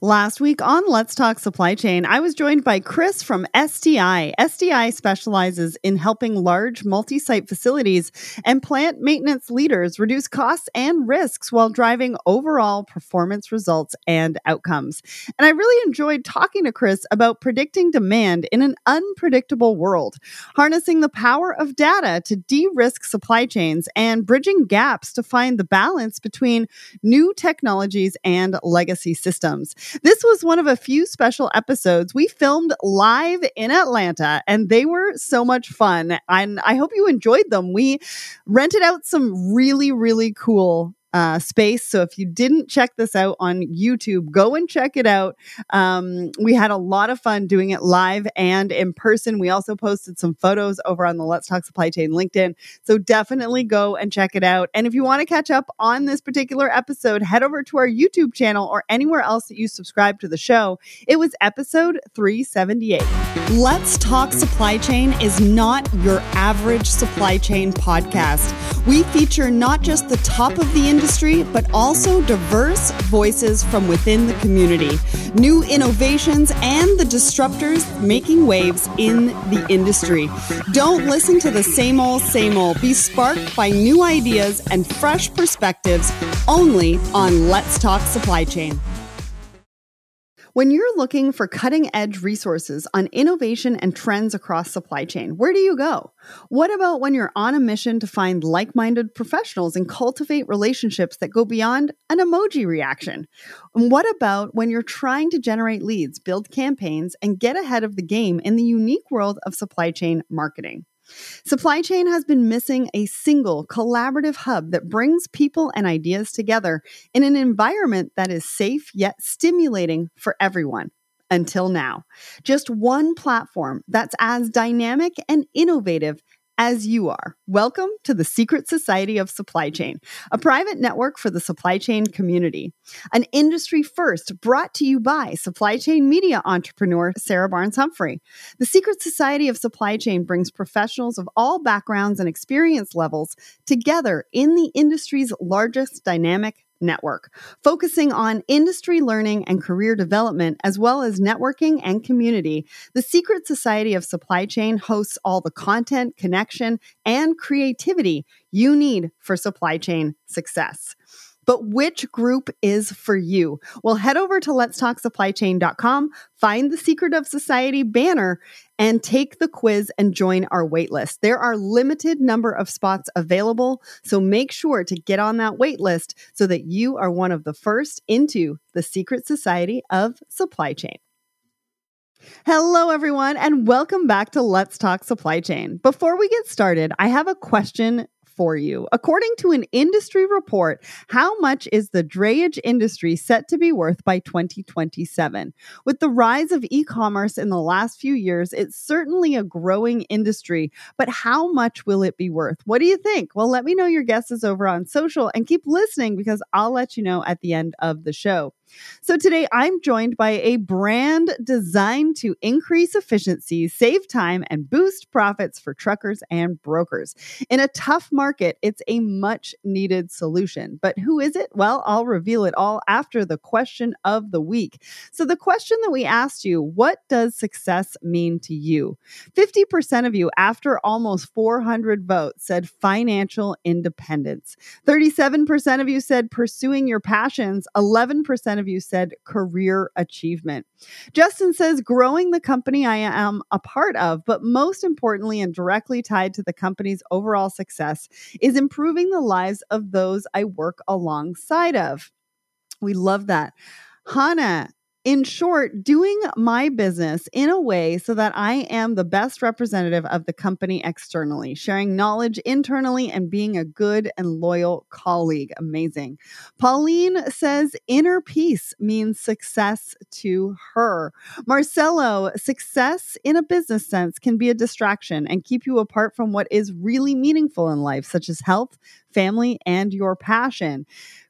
Last week on Let's Talk Supply Chain, I was joined by Chris from SDI. SDI specializes in helping large multi site facilities and plant maintenance leaders reduce costs and risks while driving overall performance results and outcomes. And I really enjoyed talking to Chris about predicting demand in an unpredictable world, harnessing the power of data to de risk supply chains, and bridging gaps to find the balance between new technologies and legacy systems. This was one of a few special episodes we filmed live in Atlanta, and they were so much fun. And I hope you enjoyed them. We rented out some really, really cool uh, space. So if you didn't check this out on YouTube, go and check it out. Um, we had a lot of fun doing it live and in person. We also posted some photos over on the Let's Talk Supply Chain LinkedIn. So definitely go and check it out. And if you want to catch up on this particular episode, head over to our YouTube channel or anywhere else that you subscribe to the show. It was episode 378. Let's Talk Supply Chain is not your average supply chain podcast. We feature not just the top of the industry, but also diverse voices from within the community, new innovations, and the disruptors making waves in the industry. Don't listen to the same old, same old. Be sparked by new ideas and fresh perspectives only on Let's Talk Supply Chain. When you're looking for cutting edge resources on innovation and trends across supply chain, where do you go? What about when you're on a mission to find like minded professionals and cultivate relationships that go beyond an emoji reaction? And what about when you're trying to generate leads, build campaigns, and get ahead of the game in the unique world of supply chain marketing? Supply chain has been missing a single collaborative hub that brings people and ideas together in an environment that is safe yet stimulating for everyone. Until now, just one platform that's as dynamic and innovative as you are. Welcome to the Secret Society of Supply Chain, a private network for the supply chain community. An industry first brought to you by supply chain media entrepreneur Sarah Barnes Humphrey. The Secret Society of Supply Chain brings professionals of all backgrounds and experience levels together in the industry's largest dynamic Network, focusing on industry learning and career development, as well as networking and community. The Secret Society of Supply Chain hosts all the content, connection, and creativity you need for supply chain success. But which group is for you? Well, head over to letstalksupplychain.com, find the Secret of Society banner, and take the quiz and join our waitlist. There are limited number of spots available, so make sure to get on that waitlist so that you are one of the first into the Secret Society of Supply Chain. Hello, everyone, and welcome back to Let's Talk Supply Chain. Before we get started, I have a question for you. According to an industry report, how much is the drayage industry set to be worth by 2027? With the rise of e commerce in the last few years, it's certainly a growing industry, but how much will it be worth? What do you think? Well, let me know your guesses over on social and keep listening because I'll let you know at the end of the show. So today I'm joined by a brand designed to increase efficiency, save time, and boost profits for truckers and brokers. In a tough market, it's a much needed solution. But who is it? Well, I'll reveal it all after the question of the week. So the question that we asked you, what does success mean to you? 50% of you, after almost 400 votes, said financial independence. 37% of you said pursuing your passions. 11% of you said career achievement. Justin says growing the company I am a part of, but most importantly and directly tied to the company's overall success, is improving the lives of those I work alongside of. We love that. Hannah in short, doing my business in a way so that I am the best representative of the company externally, sharing knowledge internally and being a good and loyal colleague. Amazing. Pauline says inner peace means success to her. Marcelo, success in a business sense can be a distraction and keep you apart from what is really meaningful in life, such as health, family, and your passion.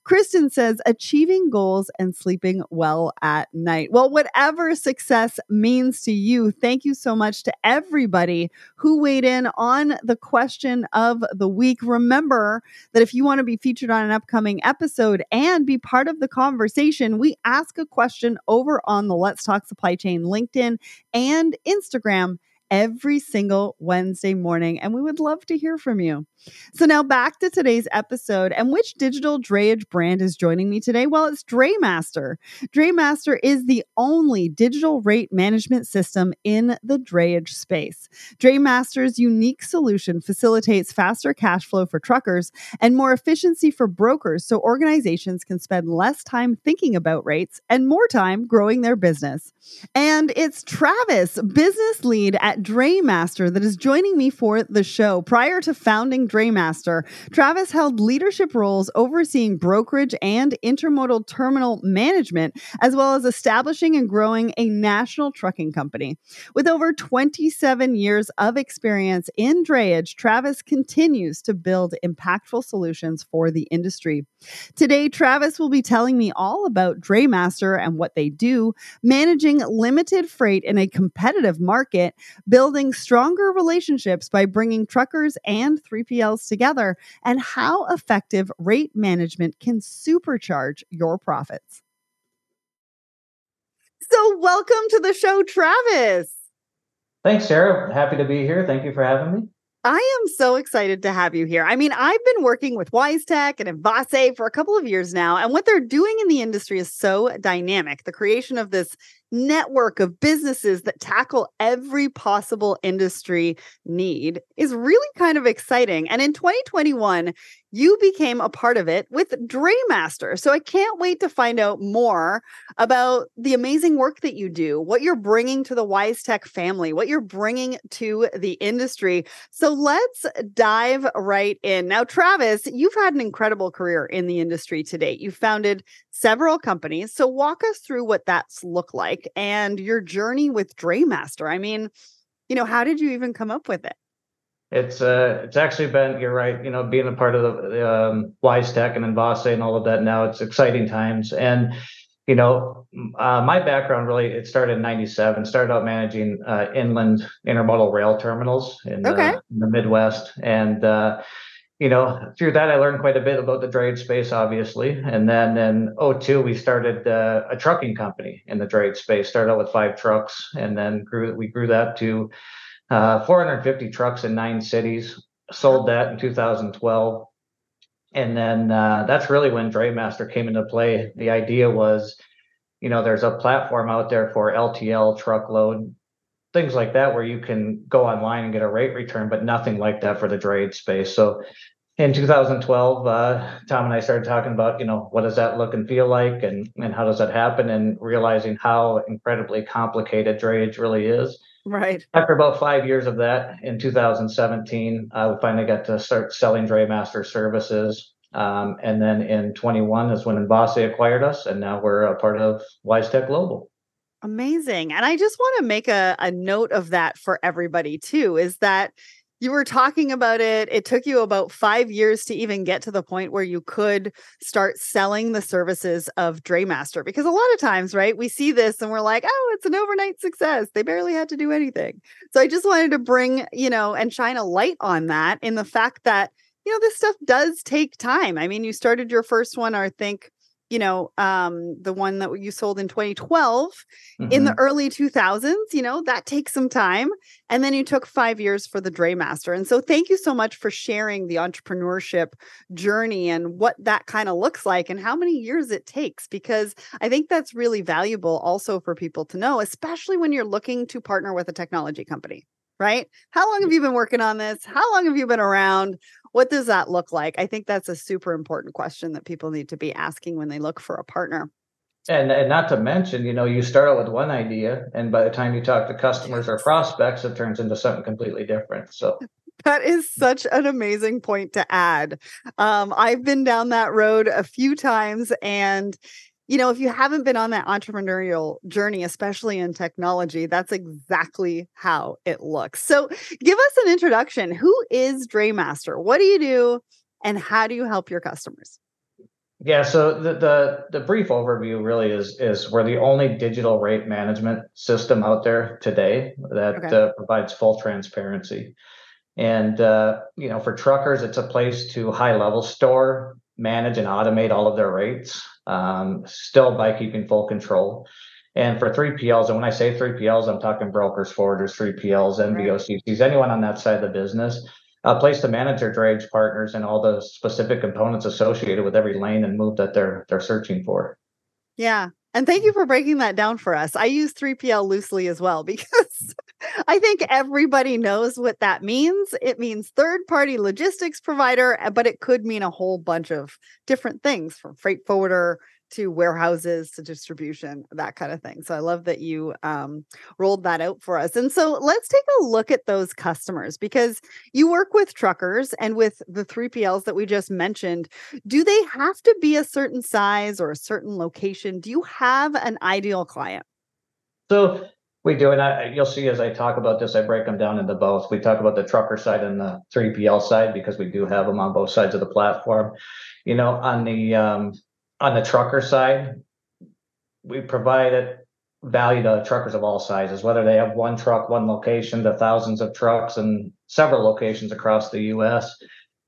Kristen says, achieving goals and sleeping well at night. Well, whatever success means to you, thank you so much to everybody who weighed in on the question of the week. Remember that if you want to be featured on an upcoming episode and be part of the conversation, we ask a question over on the Let's Talk Supply Chain LinkedIn and Instagram every single Wednesday morning, and we would love to hear from you. So, now back to today's episode. And which digital drayage brand is joining me today? Well, it's Draymaster. Draymaster is the only digital rate management system in the drayage space. Draymaster's unique solution facilitates faster cash flow for truckers and more efficiency for brokers so organizations can spend less time thinking about rates and more time growing their business. And it's Travis, business lead at Draymaster, that is joining me for the show. Prior to founding Draymaster, Travis held leadership roles overseeing brokerage and intermodal terminal management, as well as establishing and growing a national trucking company. With over 27 years of experience in drayage, Travis continues to build impactful solutions for the industry. Today, Travis will be telling me all about Draymaster and what they do, managing limited freight in a competitive market, building stronger relationships by bringing truckers and 3PLs together and how effective rate management can supercharge your profits. So, welcome to the show, Travis. Thanks, Sarah. Happy to be here. Thank you for having me. I am so excited to have you here. I mean, I've been working with WiseTech and Envase for a couple of years now, and what they're doing in the industry is so dynamic. The creation of this network of businesses that tackle every possible industry need is really kind of exciting. And in 2021, you became a part of it with Draymaster. So I can't wait to find out more about the amazing work that you do, what you're bringing to the WiseTech family, what you're bringing to the industry. So let's dive right in. Now, Travis, you've had an incredible career in the industry to date. You founded several companies. So walk us through what that's looked like and your journey with Draymaster. I mean, you know, how did you even come up with it? It's uh, it's actually been you're right. You know, being a part of the um, WiseTech and Envase and all of that now, it's exciting times. And you know, uh, my background really it started in '97. Started out managing uh, inland intermodal rail terminals in, okay. in the Midwest, and uh, you know, through that, I learned quite a bit about the drayage space, obviously. And then in 02, we started uh, a trucking company in the drayage space. Started out with five trucks, and then grew. We grew that to uh, 450 trucks in nine cities. Sold that in 2012, and then uh, that's really when Draymaster came into play. The idea was, you know, there's a platform out there for LTL truckload things like that where you can go online and get a rate return, but nothing like that for the drayage space. So in 2012, uh, Tom and I started talking about, you know, what does that look and feel like and, and how does that happen and realizing how incredibly complicated drayage really is. Right. After about five years of that in 2017, uh, we finally got to start selling Draymaster services. Um, and then in 21 is when Envase acquired us, and now we're a part of WiseTech Global. Amazing. And I just want to make a, a note of that for everybody too is that you were talking about it. It took you about five years to even get to the point where you could start selling the services of Draymaster. Because a lot of times, right, we see this and we're like, oh, it's an overnight success. They barely had to do anything. So I just wanted to bring, you know, and shine a light on that in the fact that, you know, this stuff does take time. I mean, you started your first one, I think, you know um the one that you sold in 2012 mm-hmm. in the mm-hmm. early 2000s you know that takes some time and then you took 5 years for the Draymaster and so thank you so much for sharing the entrepreneurship journey and what that kind of looks like and how many years it takes because i think that's really valuable also for people to know especially when you're looking to partner with a technology company right? How long have you been working on this? How long have you been around? What does that look like? I think that's a super important question that people need to be asking when they look for a partner. And, and not to mention, you know, you start out with one idea, and by the time you talk to customers or prospects, it turns into something completely different. So that is such an amazing point to add. Um, I've been down that road a few times, and you know, if you haven't been on that entrepreneurial journey, especially in technology, that's exactly how it looks. So, give us an introduction. Who is Draymaster? What do you do? And how do you help your customers? Yeah, so the, the the brief overview really is is we're the only digital rate management system out there today that okay. uh, provides full transparency. And uh, you know, for truckers, it's a place to high level store, manage, and automate all of their rates, um, still by keeping full control. And for 3PLs, and when I say 3PLs, I'm talking brokers, forwarders, 3PLs, NVOCCs, anyone on that side of the business a place to manage their drayage partners and all the specific components associated with every lane and move that they're they're searching for. Yeah. And thank you for breaking that down for us. I use 3PL loosely as well because I think everybody knows what that means. It means third party logistics provider, but it could mean a whole bunch of different things from freight forwarder to warehouses to distribution, that kind of thing. So I love that you um, rolled that out for us. And so let's take a look at those customers because you work with truckers and with the 3PLs that we just mentioned. Do they have to be a certain size or a certain location? Do you have an ideal client? So we do, and I, you'll see as I talk about this, I break them down into both. We talk about the trucker side and the 3PL side because we do have them on both sides of the platform. You know, on the um, on the trucker side, we provide value to truckers of all sizes, whether they have one truck, one location, to thousands of trucks and several locations across the U.S.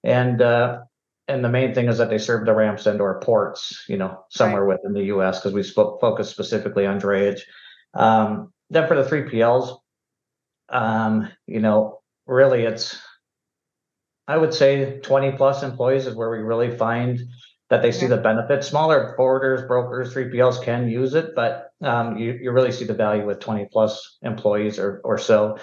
And uh, and the main thing is that they serve the ramps and or ports, you know, somewhere right. within the U.S. because we spoke, focus specifically on drayage. Um, then for the three PLs, um, you know, really it's I would say 20 plus employees is where we really find that they see the benefit. Smaller forwarders, brokers, 3PLs can use it, but um, you, you really see the value with 20 plus employees or, or so.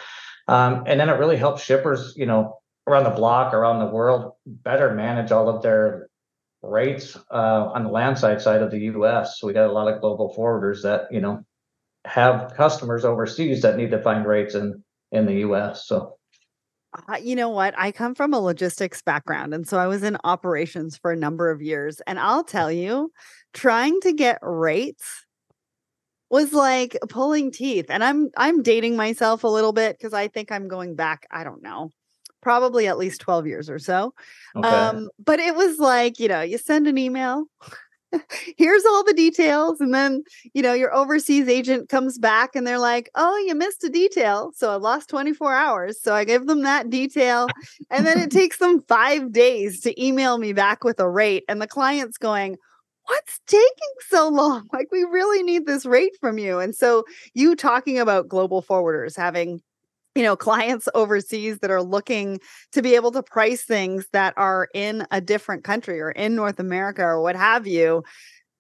Um, and then it really helps shippers, you know, around the block, around the world, better manage all of their rates uh, on the landside side of the U.S. So we got a lot of global forwarders that you know have customers overseas that need to find rates in in the U.S. So uh, you know what? I come from a logistics background. And so I was in operations for a number of years. And I'll tell you, trying to get rates was like pulling teeth. And I'm I'm dating myself a little bit because I think I'm going back, I don't know, probably at least 12 years or so. Okay. Um, but it was like, you know, you send an email, here's all the details and then you know your overseas agent comes back and they're like oh you missed a detail so i lost 24 hours so i give them that detail and then it takes them five days to email me back with a rate and the client's going what's taking so long? Like we really need this rate from you and so you talking about global forwarders having you know clients overseas that are looking to be able to price things that are in a different country or in North America or what have you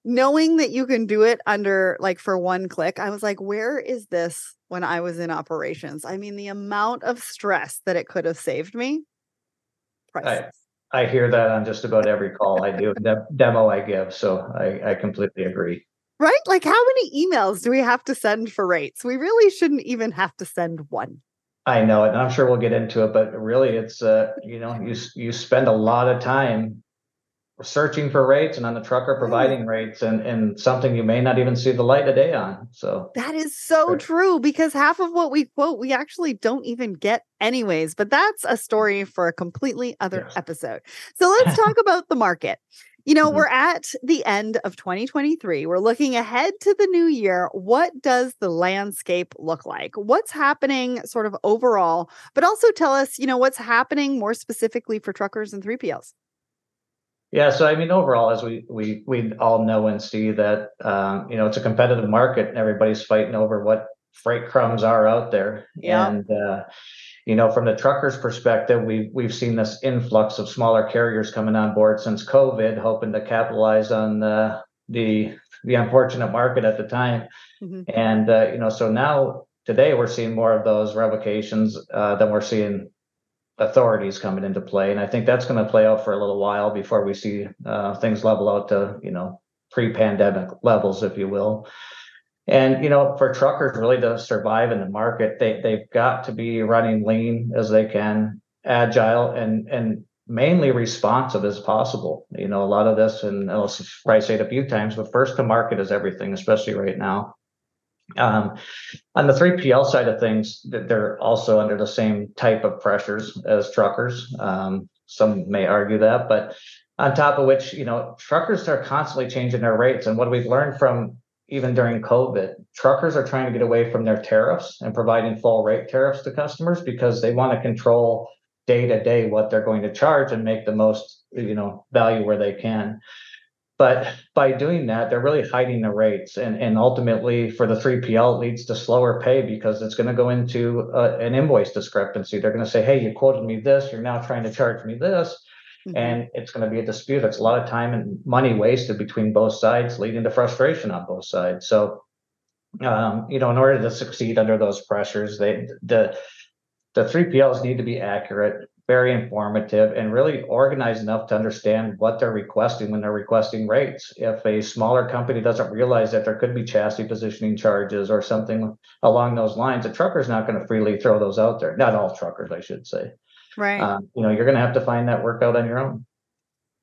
knowing that you can do it under like for one click i was like where is this when i was in operations? I mean the amount of stress that it could have saved me I, I hear that on just about every call i do de- demo i give so I, I completely agree. Right? Like how many emails do we have to send for rates? We really shouldn't even have to send one I know it, and I'm sure we'll get into it. But really, it's uh, you know, you you spend a lot of time searching for rates and on the trucker providing rates and and something you may not even see the light of day on so that is so true because half of what we quote we actually don't even get anyways but that's a story for a completely other yes. episode so let's talk about the market you know, mm-hmm. we're at the end of 2023. We're looking ahead to the new year. What does the landscape look like? What's happening sort of overall, but also tell us, you know, what's happening more specifically for truckers and 3PLs? Yeah, so I mean, overall, as we we we all know and see that um, you know it's a competitive market and everybody's fighting over what freight crumbs are out there. Yeah. And uh, you know, from the truckers' perspective, we've we've seen this influx of smaller carriers coming on board since COVID, hoping to capitalize on the the, the unfortunate market at the time. Mm-hmm. And uh, you know, so now today we're seeing more of those revocations uh, than we're seeing authorities coming into play, and I think that's going to play out for a little while before we see uh, things level out to you know pre-pandemic levels, if you will. And you know, for truckers really to survive in the market, they they've got to be running lean as they can, agile, and and mainly responsive as possible. You know, a lot of this, and I'll probably say it a few times, but first to market is everything, especially right now. Um, on the 3PL side of things, they're also under the same type of pressures as truckers. Um, some may argue that, but on top of which, you know, truckers are constantly changing their rates. And what we've learned from even during COVID, truckers are trying to get away from their tariffs and providing full rate tariffs to customers because they want to control day to day what they're going to charge and make the most, you know, value where they can. But by doing that, they're really hiding the rates. And, and ultimately, for the 3PL, it leads to slower pay because it's going to go into a, an invoice discrepancy. They're going to say, hey, you quoted me this, you're now trying to charge me this Mm-hmm. And it's going to be a dispute. It's a lot of time and money wasted between both sides, leading to frustration on both sides. So, um, you know, in order to succeed under those pressures, they the the 3PLs need to be accurate, very informative, and really organized enough to understand what they're requesting when they're requesting rates. If a smaller company doesn't realize that there could be chassis positioning charges or something along those lines, a trucker's not going to freely throw those out there. Not all truckers, I should say. Right. Um, you know, you're going to have to find that workout on your own.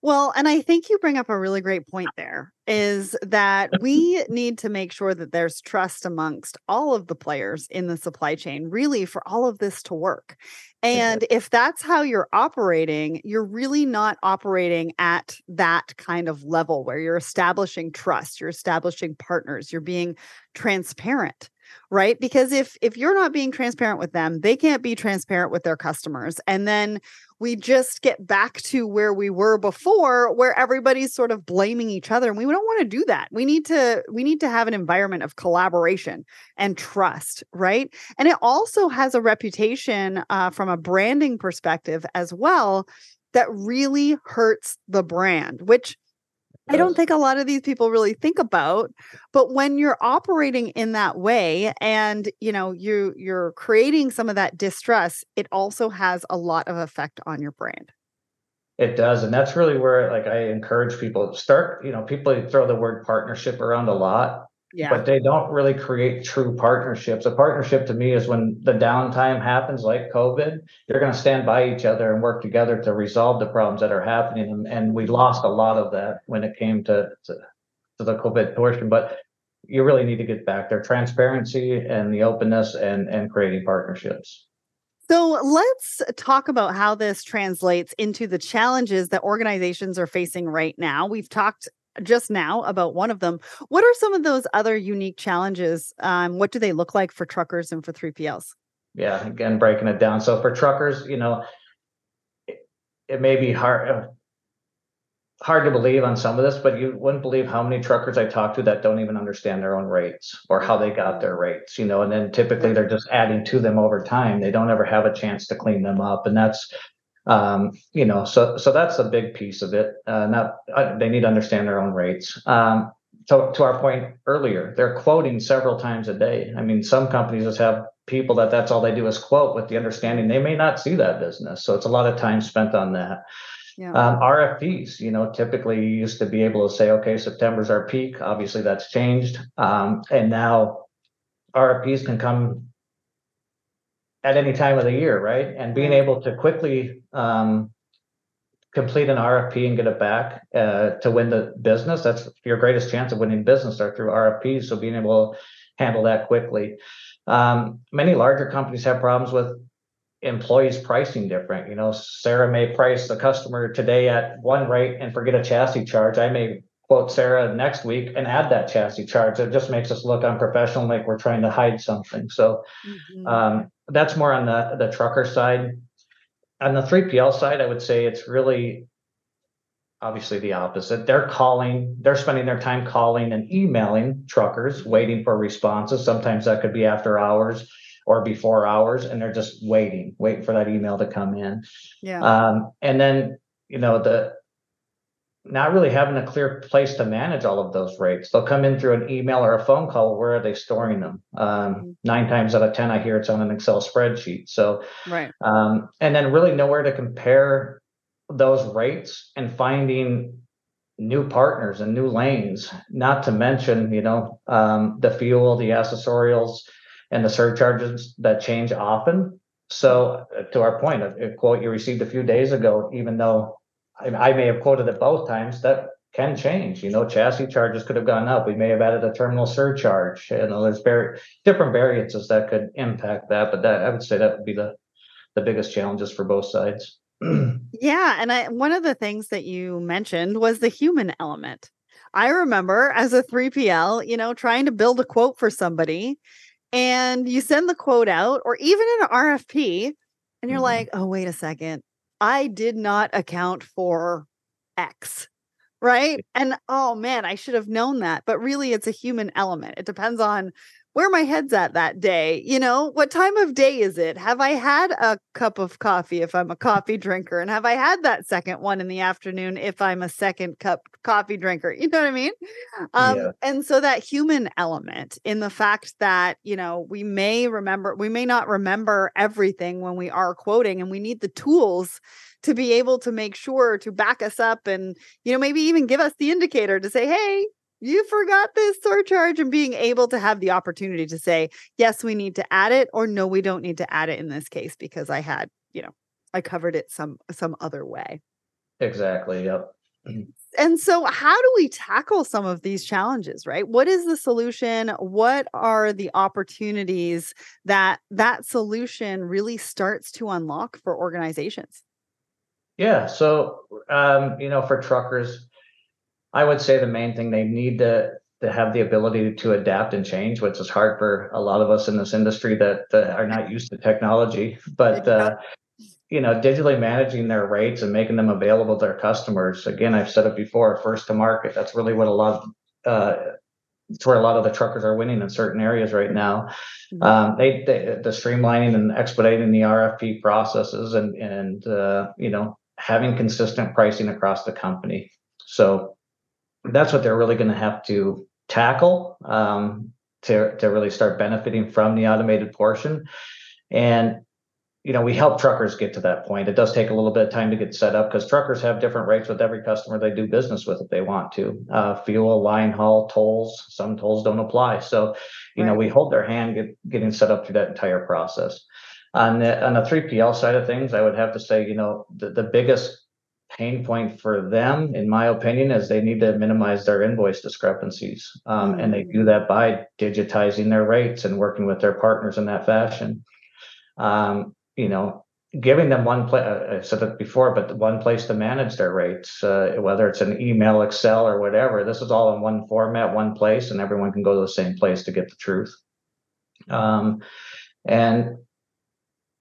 Well, and I think you bring up a really great point there is that we need to make sure that there's trust amongst all of the players in the supply chain, really, for all of this to work. And if that's how you're operating, you're really not operating at that kind of level where you're establishing trust, you're establishing partners, you're being transparent right? Because if if you're not being transparent with them they can't be transparent with their customers and then we just get back to where we were before where everybody's sort of blaming each other and we don't want to do that. We need to we need to have an environment of collaboration and trust right? And it also has a reputation uh, from a branding perspective as well that really hurts the brand which I don't think a lot of these people really think about but when you're operating in that way and you know you you're creating some of that distress it also has a lot of effect on your brand. It does and that's really where like i encourage people start you know people throw the word partnership around a lot yeah. but they don't really create true partnerships. A partnership to me is when the downtime happens, like COVID, you're going to stand by each other and work together to resolve the problems that are happening. And, and we lost a lot of that when it came to, to, to the COVID portion. But you really need to get back there transparency and the openness and, and creating partnerships. So let's talk about how this translates into the challenges that organizations are facing right now. We've talked just now about one of them. What are some of those other unique challenges? Um, what do they look like for truckers and for 3PLs? Yeah, again, breaking it down. So for truckers, you know, it, it may be hard uh, hard to believe on some of this, but you wouldn't believe how many truckers I talk to that don't even understand their own rates or how they got their rates, you know, and then typically they're just adding to them over time. They don't ever have a chance to clean them up. And that's um, you know, so so that's a big piece of it. Uh, not uh, they need to understand their own rates. Um, to, to our point earlier, they're quoting several times a day. I mean, some companies just have people that that's all they do is quote with the understanding they may not see that business. So it's a lot of time spent on that. Yeah. Um, RFPs, you know, typically you used to be able to say, okay, September's our peak. Obviously, that's changed, um, and now RFPs can come at any time of the year, right? And being able to quickly um, complete an RFP and get it back uh, to win the business, that's your greatest chance of winning business are through RFPs. So being able to handle that quickly. Um, many larger companies have problems with employees pricing different. You know, Sarah may price the customer today at one rate and forget a chassis charge. I may quote Sarah next week and add that chassis charge. It just makes us look unprofessional, like we're trying to hide something. So mm-hmm. um, that's more on the the trucker side. On the 3PL side, I would say it's really obviously the opposite. They're calling, they're spending their time calling and emailing truckers, waiting for responses. Sometimes that could be after hours or before hours, and they're just waiting, waiting for that email to come in. Yeah. Um, and then you know the not really having a clear place to manage all of those rates. They'll come in through an email or a phone call. Where are they storing them? Um, mm-hmm. nine times out of 10, I hear it's on an Excel spreadsheet. So, right. Um, and then really nowhere to compare those rates and finding new partners and new lanes, not to mention, you know, um, the fuel, the accessorials, and the surcharges that change often. So, uh, to our point, a quote you received a few days ago, even though I, I may have quoted it both times. That can change. You know, chassis charges could have gone up. We may have added a terminal surcharge. You know, there's very different variances that could impact that. But that I would say that would be the the biggest challenges for both sides. yeah, and I one of the things that you mentioned was the human element. I remember as a 3PL, you know, trying to build a quote for somebody and you send the quote out or even an RFP and you're mm-hmm. like, "Oh, wait a second. I did not account for X." Right? And oh man, I should have known that. But really it's a human element. It depends on where my head's at that day. You know, what time of day is it? Have I had a cup of coffee if I'm a coffee drinker? And have I had that second one in the afternoon if I'm a second cup coffee drinker? You know what I mean? Um, yeah. And so that human element in the fact that, you know, we may remember, we may not remember everything when we are quoting, and we need the tools to be able to make sure to back us up and you know maybe even give us the indicator to say hey you forgot this surcharge and being able to have the opportunity to say, yes, we need to add it, or no, we don't need to add it in this case because I had, you know, I covered it some some other way. Exactly. Yep. And so how do we tackle some of these challenges, right? What is the solution? What are the opportunities that that solution really starts to unlock for organizations? Yeah, so um, you know, for truckers, I would say the main thing they need to to have the ability to adapt and change, which is hard for a lot of us in this industry that, that are not used to technology. But uh, you know, digitally managing their rates and making them available to their customers. Again, I've said it before, first to market. That's really what a lot of uh, it's where a lot of the truckers are winning in certain areas right now. Mm-hmm. Um, they, they, the streamlining and expediting the RFP processes and and uh, you know having consistent pricing across the company. So that's what they're really going to have to tackle um, to to really start benefiting from the automated portion. And you know, we help truckers get to that point. It does take a little bit of time to get set up because truckers have different rates with every customer they do business with if they want to. Uh, fuel, line haul, tolls. Some tolls don't apply. So, you right. know, we hold their hand get, getting set up through that entire process. On the on the 3PL side of things, I would have to say, you know, the, the biggest pain point for them, in my opinion, is they need to minimize their invoice discrepancies. Um, mm-hmm. And they do that by digitizing their rates and working with their partners in that fashion. Um, you know, giving them one place, uh, I said it before, but one place to manage their rates, uh, whether it's an email, Excel, or whatever, this is all in one format, one place, and everyone can go to the same place to get the truth. Um, and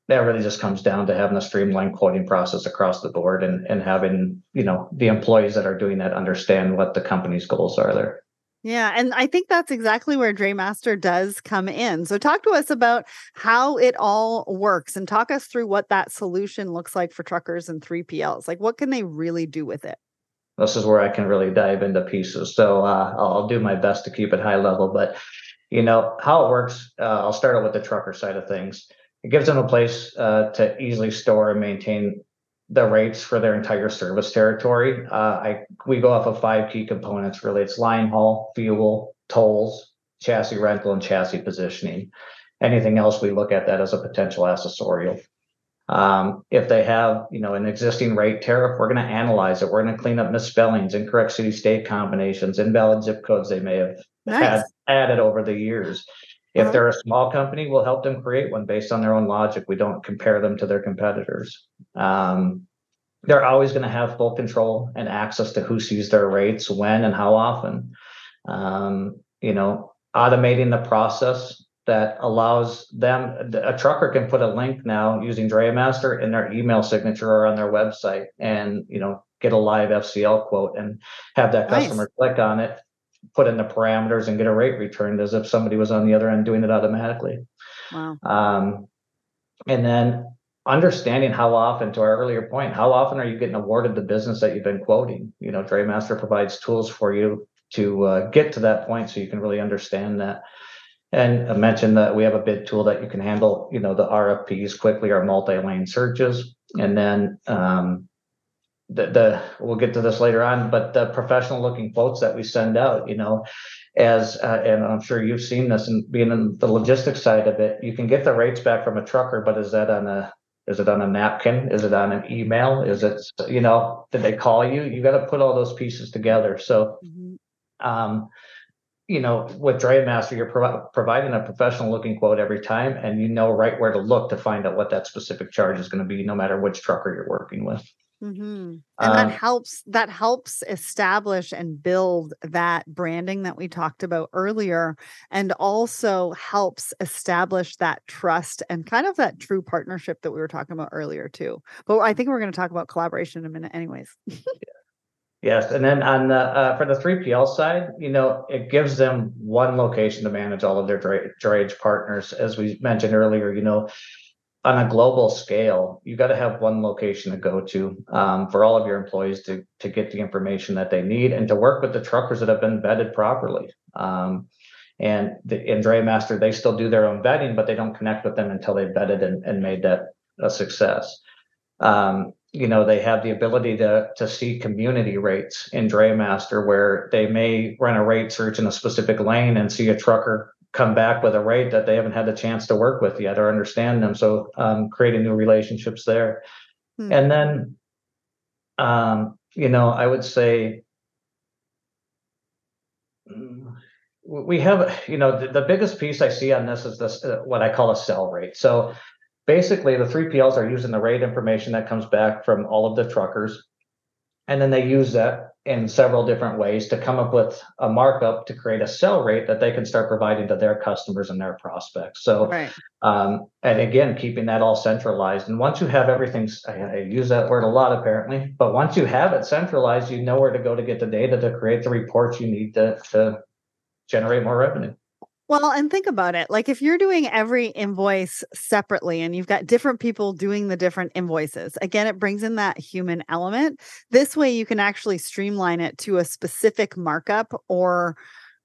that really just comes down to having a streamlined quoting process across the board and, and having, you know, the employees that are doing that understand what the company's goals are there. Yeah, and I think that's exactly where DrayMaster does come in. So talk to us about how it all works and talk us through what that solution looks like for truckers and 3PLs. Like what can they really do with it? This is where I can really dive into pieces. So uh, I'll do my best to keep it high level, but you know how it works. Uh, I'll start out with the trucker side of things it gives them a place uh, to easily store and maintain the rates for their entire service territory. Uh, I we go off of five key components really. It's line haul, fuel, tolls, chassis rental, and chassis positioning. Anything else, we look at that as a potential accessorial. Um, if they have, you know, an existing rate tariff, we're going to analyze it. We're going to clean up misspellings, incorrect city-state combinations, invalid zip codes they may have nice. had added over the years. If they're a small company, we'll help them create one based on their own logic. We don't compare them to their competitors. Um, they're always going to have full control and access to who sees their rates, when, and how often. Um, you know, automating the process that allows them. A trucker can put a link now using DrayMaster in their email signature or on their website, and you know, get a live FCL quote and have that customer nice. click on it put in the parameters and get a rate returned as if somebody was on the other end doing it automatically. Wow. Um, and then understanding how often, to our earlier point, how often are you getting awarded the business that you've been quoting? You know, DrayMaster provides tools for you to uh, get to that point so you can really understand that. And I mentioned that we have a bid tool that you can handle, you know, the RFPs quickly or multi-lane searches. And then um, the, the we'll get to this later on, but the professional looking quotes that we send out, you know, as uh, and I'm sure you've seen this and being in the logistics side of it, you can get the rates back from a trucker, but is that on a is it on a napkin? Is it on an email? Is it you know did they call you? You got to put all those pieces together. So, mm-hmm. um, you know, with DrayMaster, you're pro- providing a professional looking quote every time, and you know right where to look to find out what that specific charge is going to be, no matter which trucker you're working with. Mm-hmm. And um, that helps. That helps establish and build that branding that we talked about earlier, and also helps establish that trust and kind of that true partnership that we were talking about earlier too. But I think we're going to talk about collaboration in a minute, anyways. Yes, and then on the uh, for the 3PL side, you know, it gives them one location to manage all of their drayage partners. As we mentioned earlier, you know, on a global scale, you got to have one location to go to um, for all of your employees to to get the information that they need and to work with the truckers that have been vetted properly. Um, and the, in DrayMaster, they still do their own vetting, but they don't connect with them until they've vetted and, and made that a success. Um, you know they have the ability to to see community rates in DrayMaster where they may run a rate search in a specific lane and see a trucker come back with a rate that they haven't had the chance to work with yet or understand them. So um, creating new relationships there, hmm. and then um, you know I would say we have you know the, the biggest piece I see on this is this uh, what I call a sell rate. So basically the 3PLs are using the rate information that comes back from all of the truckers. And then they use that in several different ways to come up with a markup to create a sell rate that they can start providing to their customers and their prospects. So, right. um, and again, keeping that all centralized. And once you have everything, I, I use that word a lot apparently, but once you have it centralized, you know where to go to get the data to create the reports you need to, to generate more revenue. Well, and think about it. Like if you're doing every invoice separately and you've got different people doing the different invoices, again, it brings in that human element. This way you can actually streamline it to a specific markup or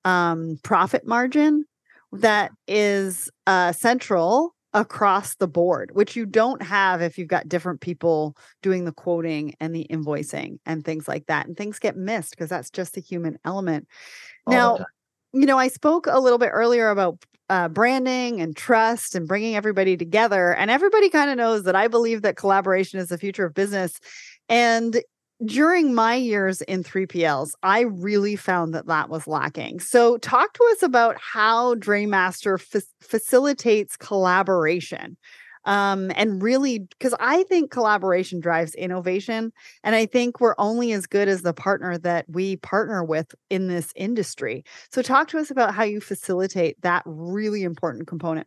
um, profit margin that is uh, central across the board, which you don't have if you've got different people doing the quoting and the invoicing and things like that. And things get missed because that's just the human element. All now, you know, I spoke a little bit earlier about uh, branding and trust and bringing everybody together. And everybody kind of knows that I believe that collaboration is the future of business. And during my years in 3PLs, I really found that that was lacking. So, talk to us about how DrayMaster fa- facilitates collaboration um, and really because i think collaboration drives innovation and i think we're only as good as the partner that we partner with in this industry so talk to us about how you facilitate that really important component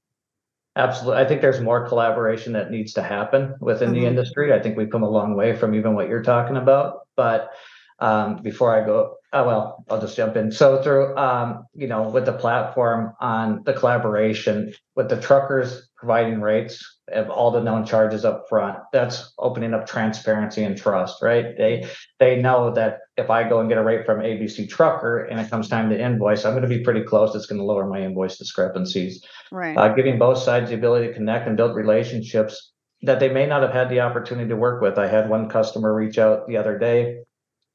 absolutely i think there's more collaboration that needs to happen within mm-hmm. the industry i think we've come a long way from even what you're talking about but um, before I go, oh, well, I'll just jump in. So through, um, you know, with the platform on the collaboration with the truckers providing rates of all the known charges up front, that's opening up transparency and trust, right? They they know that if I go and get a rate from ABC Trucker and it comes time to invoice, I'm going to be pretty close. It's going to lower my invoice discrepancies. Right. Uh, giving both sides the ability to connect and build relationships that they may not have had the opportunity to work with. I had one customer reach out the other day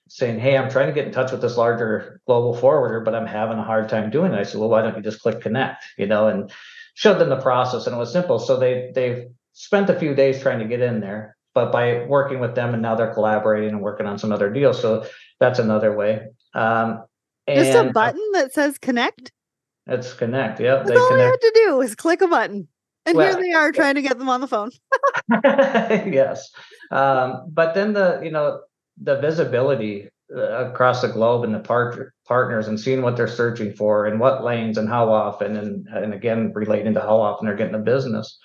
saying, Hey, I'm trying to get in touch with this larger global forwarder, but I'm having a hard time doing it. I said, Well, why don't you just click connect? You know, and showed them the process and it was simple. So they they've spent a few days trying to get in there, but by working with them and now they're collaborating and working on some other deals. So that's another way. Um, just a button that says connect. It's connect. Yep. That's all connect. I had to do is click a button. And well, here they are trying to get them on the phone. yes. Um, but then the, you know, the visibility uh, across the globe and the part- partners and seeing what they're searching for and what lanes and how often and and again relating to how often they're getting the business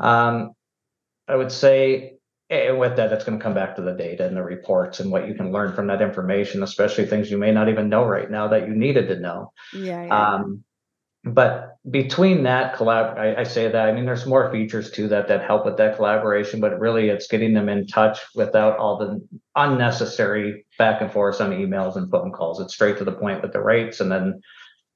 um, i would say and with that it's going to come back to the data and the reports and what you can learn from that information especially things you may not even know right now that you needed to know yeah, yeah. Um, but between that collab I, I, say that i mean there's more features to that that help with that collaboration but really it's getting them in touch without all the unnecessary back and forth on emails and phone calls. It's straight to the point with the rates and then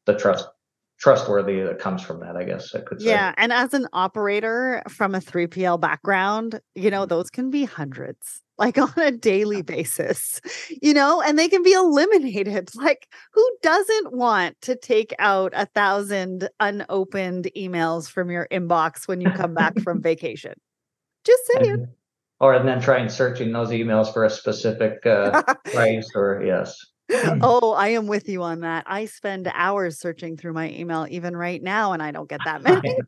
the trust trustworthy that comes from that i guess i could say yeah and as an operator from a 3pl background you know those can be hundreds like on a daily basis, you know, and they can be eliminated. Like, who doesn't want to take out a thousand unopened emails from your inbox when you come back from vacation? Just saying. Or and then trying searching those emails for a specific uh, price or yes. Oh, I am with you on that. I spend hours searching through my email even right now, and I don't get that many.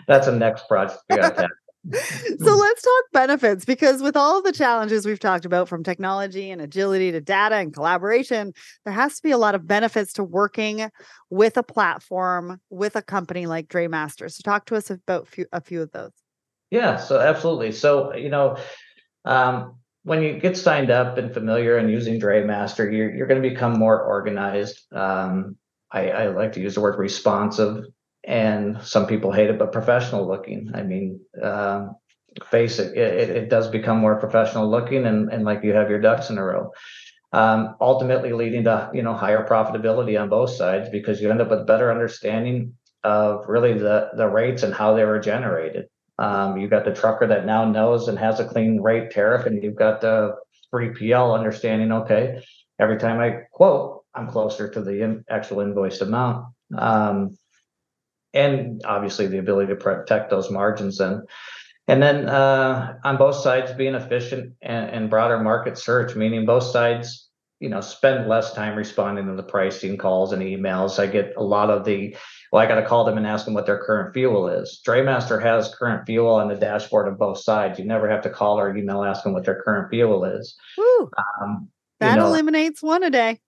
That's a next project we got so let's talk benefits because with all the challenges we've talked about from technology and agility to data and collaboration there has to be a lot of benefits to working with a platform with a company like Draymaster. So talk to us about few, a few of those. Yeah, so absolutely. So, you know, um, when you get signed up and familiar and using Draymaster, you're you're going to become more organized. Um, I, I like to use the word responsive and some people hate it, but professional looking. I mean, uh, face it, it, it, does become more professional looking, and, and like you have your ducks in a row. Um, ultimately, leading to you know higher profitability on both sides because you end up with better understanding of really the the rates and how they were generated. Um, you've got the trucker that now knows and has a clean rate tariff, and you've got the 3PL understanding. Okay, every time I quote, I'm closer to the in, actual invoiced amount. Um, and obviously the ability to protect those margins and and then uh, on both sides being efficient and, and, broader market search meaning both sides you know spend less time responding to the pricing calls and emails i get a lot of the well i got to call them and ask them what their current fuel is. DrayMaster has current fuel on the dashboard of both sides. You never have to call or email ask them what their current fuel is. Um, that you know, eliminates one a day.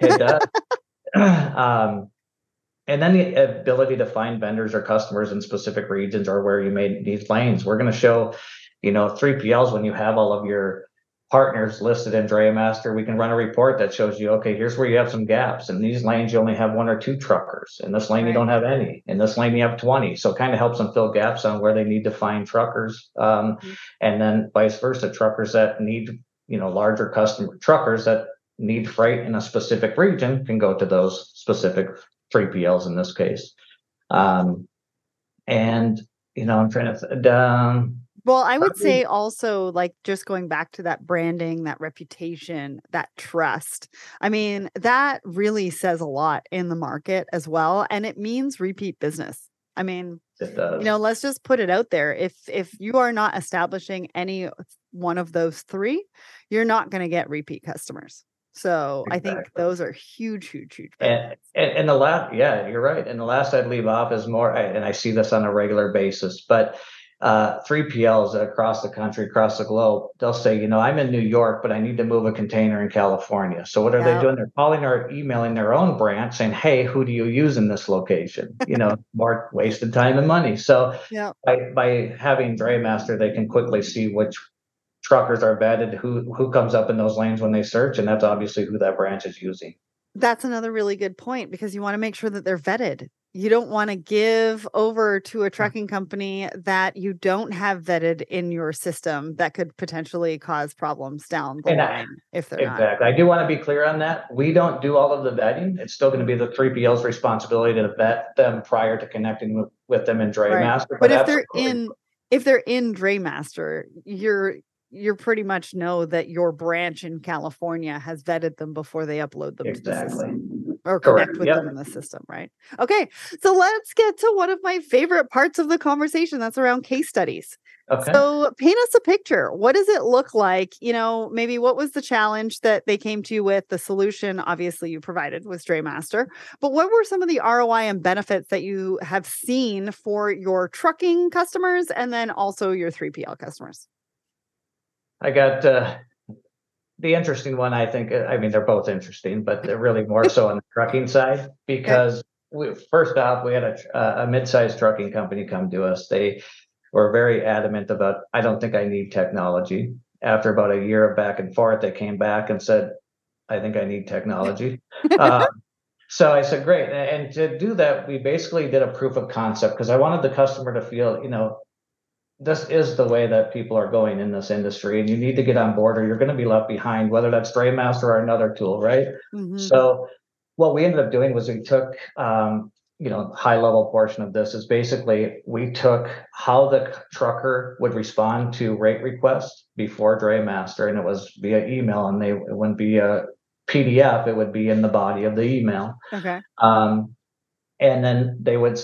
It does. Um, and then the ability to find vendors or customers in specific regions or where you made these lanes. We're going to show, you know, 3PLs when you have all of your partners listed in DrayMaster, we can run a report that shows you, okay, here's where you have some gaps. In these lanes, you only have one or two truckers. In this lane, right. you don't have any. In this lane, you have 20. So it kind of helps them fill gaps on where they need to find truckers. Um, mm-hmm. And then vice versa, truckers that need, you know, larger customer truckers that need freight in a specific region can go to those specific 3PLs in this case. Um, and, you know, I'm trying to, um, well, I would say also like just going back to that branding, that reputation, that trust. I mean, that really says a lot in the market as well. And it means repeat business. I mean, you know, let's just put it out there. If if you are not establishing any one of those three, you're not going to get repeat customers. So exactly. I think those are huge, huge, huge. And, and, and the last, yeah, you're right. And the last I'd leave off is more, and I see this on a regular basis, but uh, 3PLs across the country, across the globe, they'll say, you know, I'm in New York, but I need to move a container in California. So what are yeah. they doing? They're calling or emailing their own branch saying, hey, who do you use in this location? You know, more wasted time and money. So yeah. by, by having DrayMaster, they can quickly see which truckers are vetted, who who comes up in those lanes when they search, and that's obviously who that branch is using. That's another really good point because you want to make sure that they're vetted. You don't want to give over to a mm. trucking company that you don't have vetted in your system that could potentially cause problems down the and line I, if they're exactly. Not. I do want to be clear on that. We don't do all of the vetting. It's still going to be the 3PL's responsibility to vet them prior to connecting with, with them in DrayMaster. Right. But, but if they're in if they're in DrayMaster, you're you pretty much know that your branch in California has vetted them before they upload them exactly. to the system or connect Correct. with yep. them in the system, right? Okay, so let's get to one of my favorite parts of the conversation that's around case studies. Okay. So paint us a picture. What does it look like? You know, maybe what was the challenge that they came to you with? The solution, obviously, you provided was DrayMaster, but what were some of the ROI and benefits that you have seen for your trucking customers and then also your 3PL customers? I got uh, the interesting one. I think. Uh, I mean, they're both interesting, but they're really more so on the trucking side because we, first off, we had a, a mid-sized trucking company come to us. They were very adamant about. I don't think I need technology. After about a year of back and forth, they came back and said, "I think I need technology." um, so I said, "Great." And to do that, we basically did a proof of concept because I wanted the customer to feel, you know, this is the way that people are going in this industry and you need to get on board or you're going to be left behind whether that's DrayMaster or another tool right? Mm-hmm. so what we ended up doing was we took um, you know high level portion of this is basically we took how the trucker would respond to rate requests before DrayMaster and it was via email and they it wouldn't be a pdf it would be in the body of the email. Okay. Um, and then they would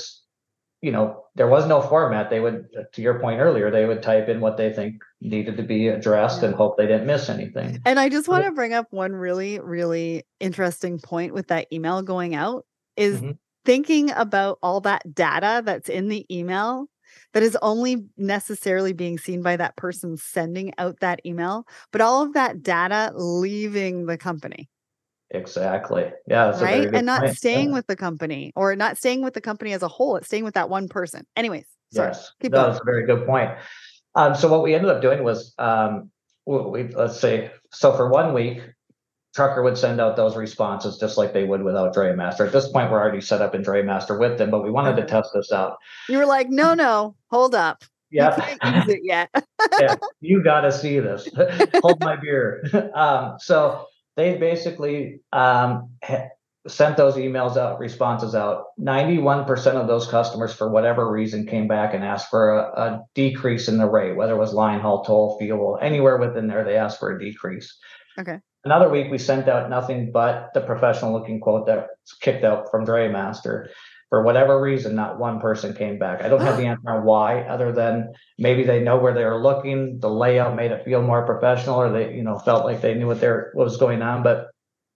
you know, there was no format. They would, to your point earlier, they would type in what they think needed to be addressed and hope they didn't miss anything. And I just want to bring up one really, really interesting point with that email going out is mm-hmm. thinking about all that data that's in the email that is only necessarily being seen by that person sending out that email, but all of that data leaving the company. Exactly. Yeah. right. And not point. staying yeah. with the company or not staying with the company as a whole. It's staying with that one person. Anyways. Sorry, yes. Keep no, that's a very good point. Um, so what we ended up doing was um, we, let's say so for one week trucker would send out those responses just like they would without DrayMaster. At this point, we're already set up in DrayMaster with them, but we wanted to test this out. You were like, no, no, hold up. Yeah, use it yet. yeah, you got to see this. hold my beer. Um, so they basically um, sent those emails out, responses out. 91% of those customers, for whatever reason, came back and asked for a, a, decrease in the rate, whether it was line haul, toll, fuel, anywhere within there, they asked for a decrease. Okay. Another week, we sent out nothing but the professional looking quote that's kicked out from DrayMaster for whatever reason, not one person came back. I don't have the answer on why, other than maybe they know where they were looking. The layout made it feel more professional, or they, you know, felt like they knew what there what was going on. But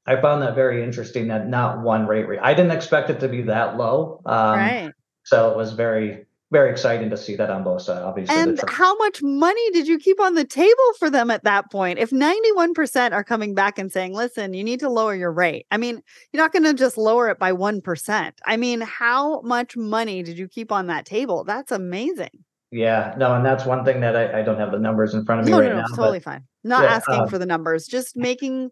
I found that very interesting that not one rate. I didn't expect it to be that low. Um, right. So it was very very exciting to see that on both sides, obviously. And how much money did you keep on the table for them at that point? If 91% are coming back and saying, listen, you need to lower your rate. I mean, you're not going to just lower it by 1%. I mean, how much money did you keep on that table? That's amazing. Yeah, no, and that's one thing that I, I don't have the numbers in front of me no, right no, no, now. Totally fine. Not yeah, asking um, for the numbers, just making,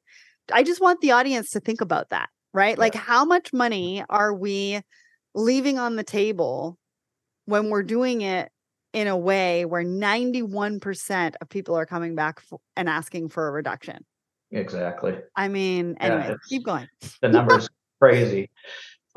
I just want the audience to think about that, right? Yeah. Like, how much money are we leaving on the table when we're doing it in a way where 91% of people are coming back for, and asking for a reduction. Exactly. I mean, anyway, yeah, keep going. the number's crazy.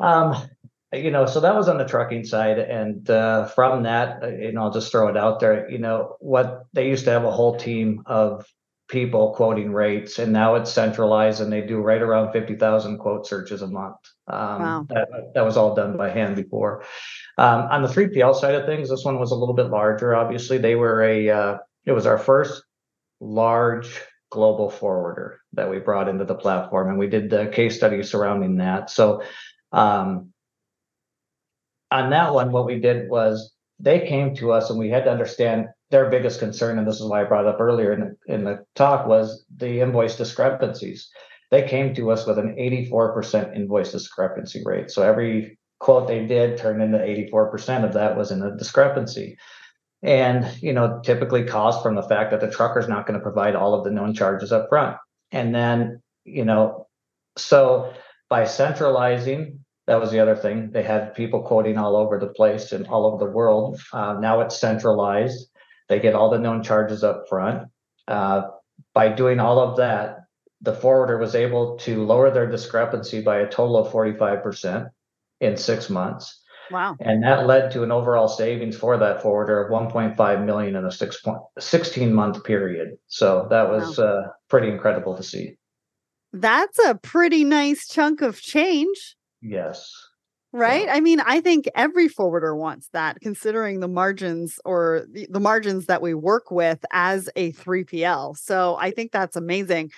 Um, you know, so that was on the trucking side. And uh, from that, uh, you know, I'll just throw it out there, you know, what they used to have a whole team of people quoting rates, and now it's centralized, and they do right around fifty thousand quote searches a month. Um, wow. that, that was all done by hand before. Um, on the 3PL side of things, this one was a little bit larger. Obviously, they were a uh, it was our first large global forwarder that we brought into the platform, and we did the case study surrounding that. So um, on that one, what we did was they came to us, and we had to understand their biggest concern, and this is why I brought up earlier in the, in the talk, was the invoice discrepancies. They came to us with an 84% invoice discrepancy rate. So every quote they did turned into 84% of that was in a discrepancy. And, you know, typically caused from the fact that the trucker's not going to provide all of the known charges up front. And then, you know, so by centralizing that was the other thing. They had people quoting all over the place and all over the world. Uh, now it's centralized. They get all the known charges up front. Uh, by doing all of that, the forwarder was able to lower their discrepancy by a total of 45% in six months. Wow. And that led to an overall savings for that forwarder of 1.5 million in a six point, 16 month period. So that was wow. uh, pretty incredible to see. That's a pretty nice chunk of change. Yes. Right. Yeah. I mean, I think every forwarder wants that, considering the margins or the, the margins that we work with as a 3PL. So I think that's amazing.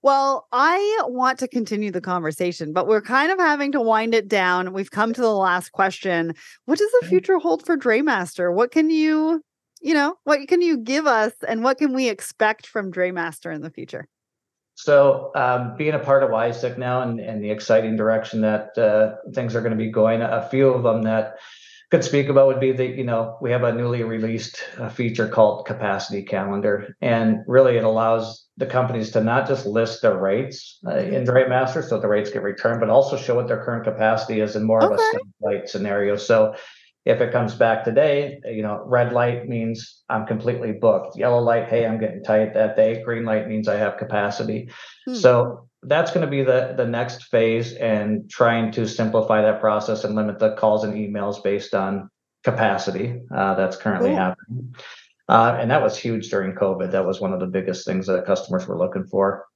Well, I want to continue the conversation, but we're kind of having to wind it down. We've come to the last question. What does the mm-hmm. future hold for DrayMaster? What can you, you know, what can you give us and what can we expect from DrayMaster in the future? So, um, being a part of WiseTech now and, and the exciting direction that uh, things are going to be going, a few of them that could speak about would be that you know we have a newly released uh, feature called Capacity Calendar, and really it allows the companies to not just list their rates uh, in DrayMaster, so the rates get returned, but also show what their current capacity is in more okay. of a light scenario. So if it comes back today, you know, red light means I'm completely booked. Yellow light, hey, I'm getting tight that day. Green light means I have capacity. Hmm. So that's going to be the the next phase and trying to simplify that process and limit the calls and emails based on capacity uh, that's currently happening. Uh, and that was huge during COVID. That was one of the biggest things that customers were looking for.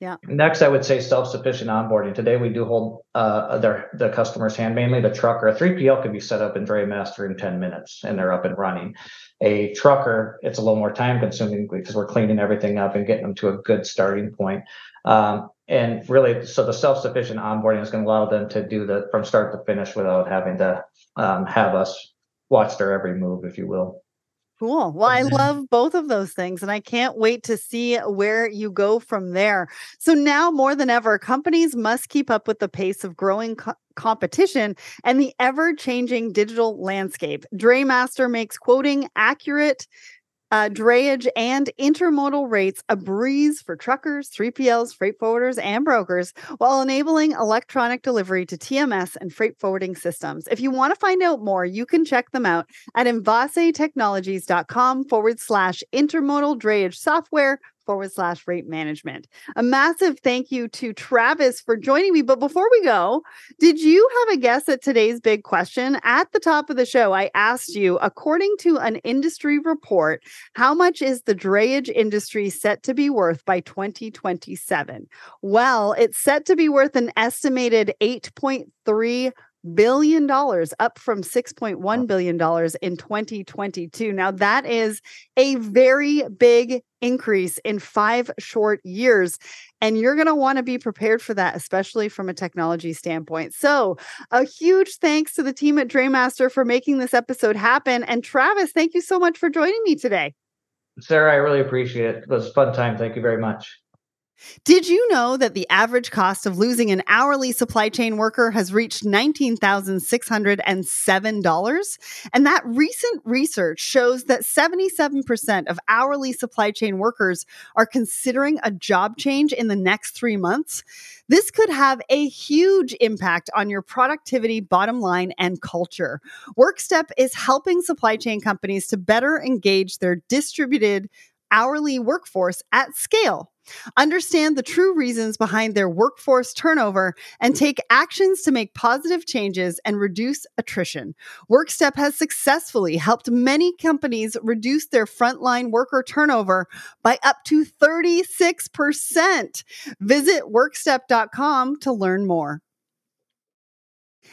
Yeah. Next, I would say self-sufficient onboarding. Today, we do hold uh, their the customer's hand, mainly the trucker. A 3PL can be set up in DrayMaster in 10 minutes, and they're up and running. A trucker, it's a little more time consuming because we're cleaning everything up and getting them to a good starting point. Um, and really, so the self-sufficient onboarding is going to allow them to do the from start to finish without having to um, have us watch their every move, if you will. Cool. Well, I love both of those things, and I can't wait to see where you go from there. So, now more than ever, companies must keep up with the pace of growing co- competition and the ever changing digital landscape. DrayMaster makes quoting accurate uh, drayage and intermodal rates a breeze for truckers, 3PLs, freight forwarders, and brokers while enabling electronic delivery to TMS and freight forwarding systems. If you want to find out more, you can check them out at envasetechnologies.com forward slash intermodal drayage software forward slash rate management. A massive thank you to Travis for joining me. But before we go, did you have a guess at today's big question? At the top of the show, I asked you, according to an industry report, how much is the drayage industry set to be worth by 2027? Well, it's set to be worth an estimated 8.3 billion dollars up from 6.1 billion dollars in 2022 now that is a very big increase in 5 short years and you're going to want to be prepared for that especially from a technology standpoint. So a huge thanks to the team at DrayMaster for making this episode happen and Travis thank you so much for joining me today. Sarah I really appreciate it. It was a fun time. Thank you very much did you know that the average cost of losing an hourly supply chain worker has reached $19,607? And that recent research shows that 77% of hourly supply chain workers are considering a job change in the next three months. This could have a huge impact on your productivity, bottom line, and culture. WorkStep is helping supply chain companies to better engage their distributed hourly workforce at scale. Understand the true reasons behind their workforce turnover and take actions to make positive changes and reduce attrition. WorkStep has successfully helped many companies reduce their frontline worker turnover by up to 36%. Visit workstep.com to learn more.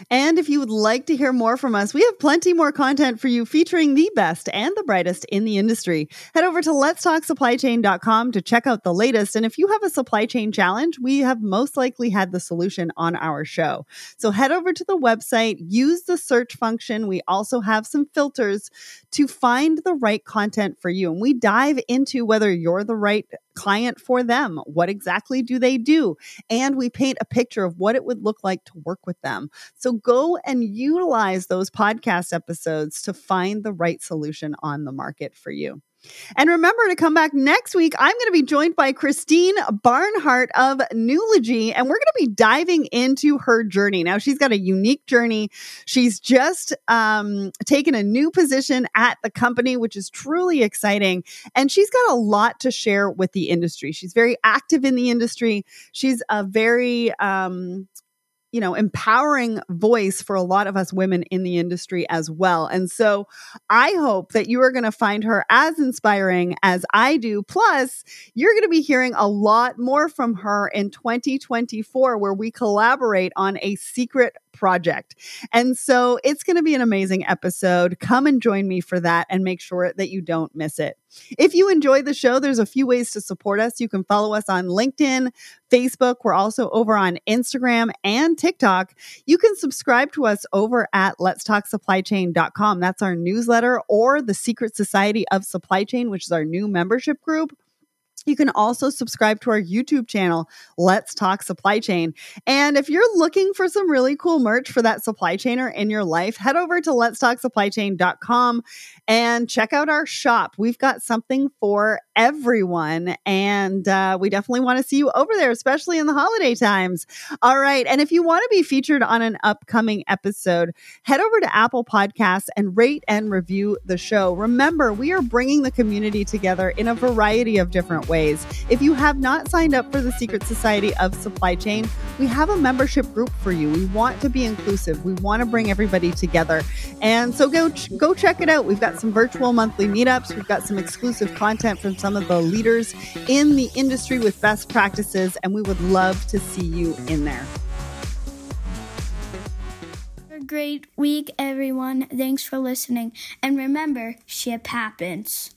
And if you would like to hear more from us, we have plenty more content for you featuring the best and the brightest in the industry. Head over to letstalksupplychain.com to check out the latest. And if you have a supply chain challenge, we have most likely had the solution on our show. So head over to the website, use the search function. We also have some filters to find the right content for you. And we dive into whether you're the right client for them. What exactly do they do? And we paint a picture of what it would look like to work with them. So go and utilize those podcast episodes to find the right solution on the market for you. And remember to come back next week. I'm going to be joined by Christine Barnhart of Nulogy, and we're going to be diving into her journey. Now, she's got a unique journey. She's just um, taken a new position at the company, which is truly exciting. And she's got a lot to share with the industry. She's very active in the industry. She's a very, um, you know, empowering voice for a lot of us women in the industry as well. And so I hope that you are going to find her as inspiring as I do. Plus, you're going to be hearing a lot more from her in 2024, where we collaborate on a secret project. And so it's going to be an amazing episode. Come and join me for that and make sure that you don't miss it. If you enjoy the show, there's a few ways to support us. You can follow us on LinkedIn, Facebook. We're also over on Instagram and TikTok. You can subscribe to us over at letstalksupplychain.com. That's our newsletter or the Secret Society of Supply Chain, which is our new membership group. You can also subscribe to our YouTube channel, Let's Talk Supply Chain. And if you're looking for some really cool merch for that supply chainer in your life, head over to letstalksupplychain.com and check out our shop. We've got something for everyone. And uh, we definitely want to see you over there, especially in the holiday times. All right. And if you want to be featured on an upcoming episode, head over to Apple Podcasts and rate and review the show. Remember, we are bringing the community together in a variety of different ways. If you have not signed up for the Secret Society of Supply Chain, we have a membership group for you. We want to be inclusive. We want to bring everybody together. And so go go check it out. We've got some virtual monthly meetups. We've got some exclusive content from some of the leaders in the industry with best practices, and we would love to see you in there. A great week, everyone. Thanks for listening. And remember, ship happens.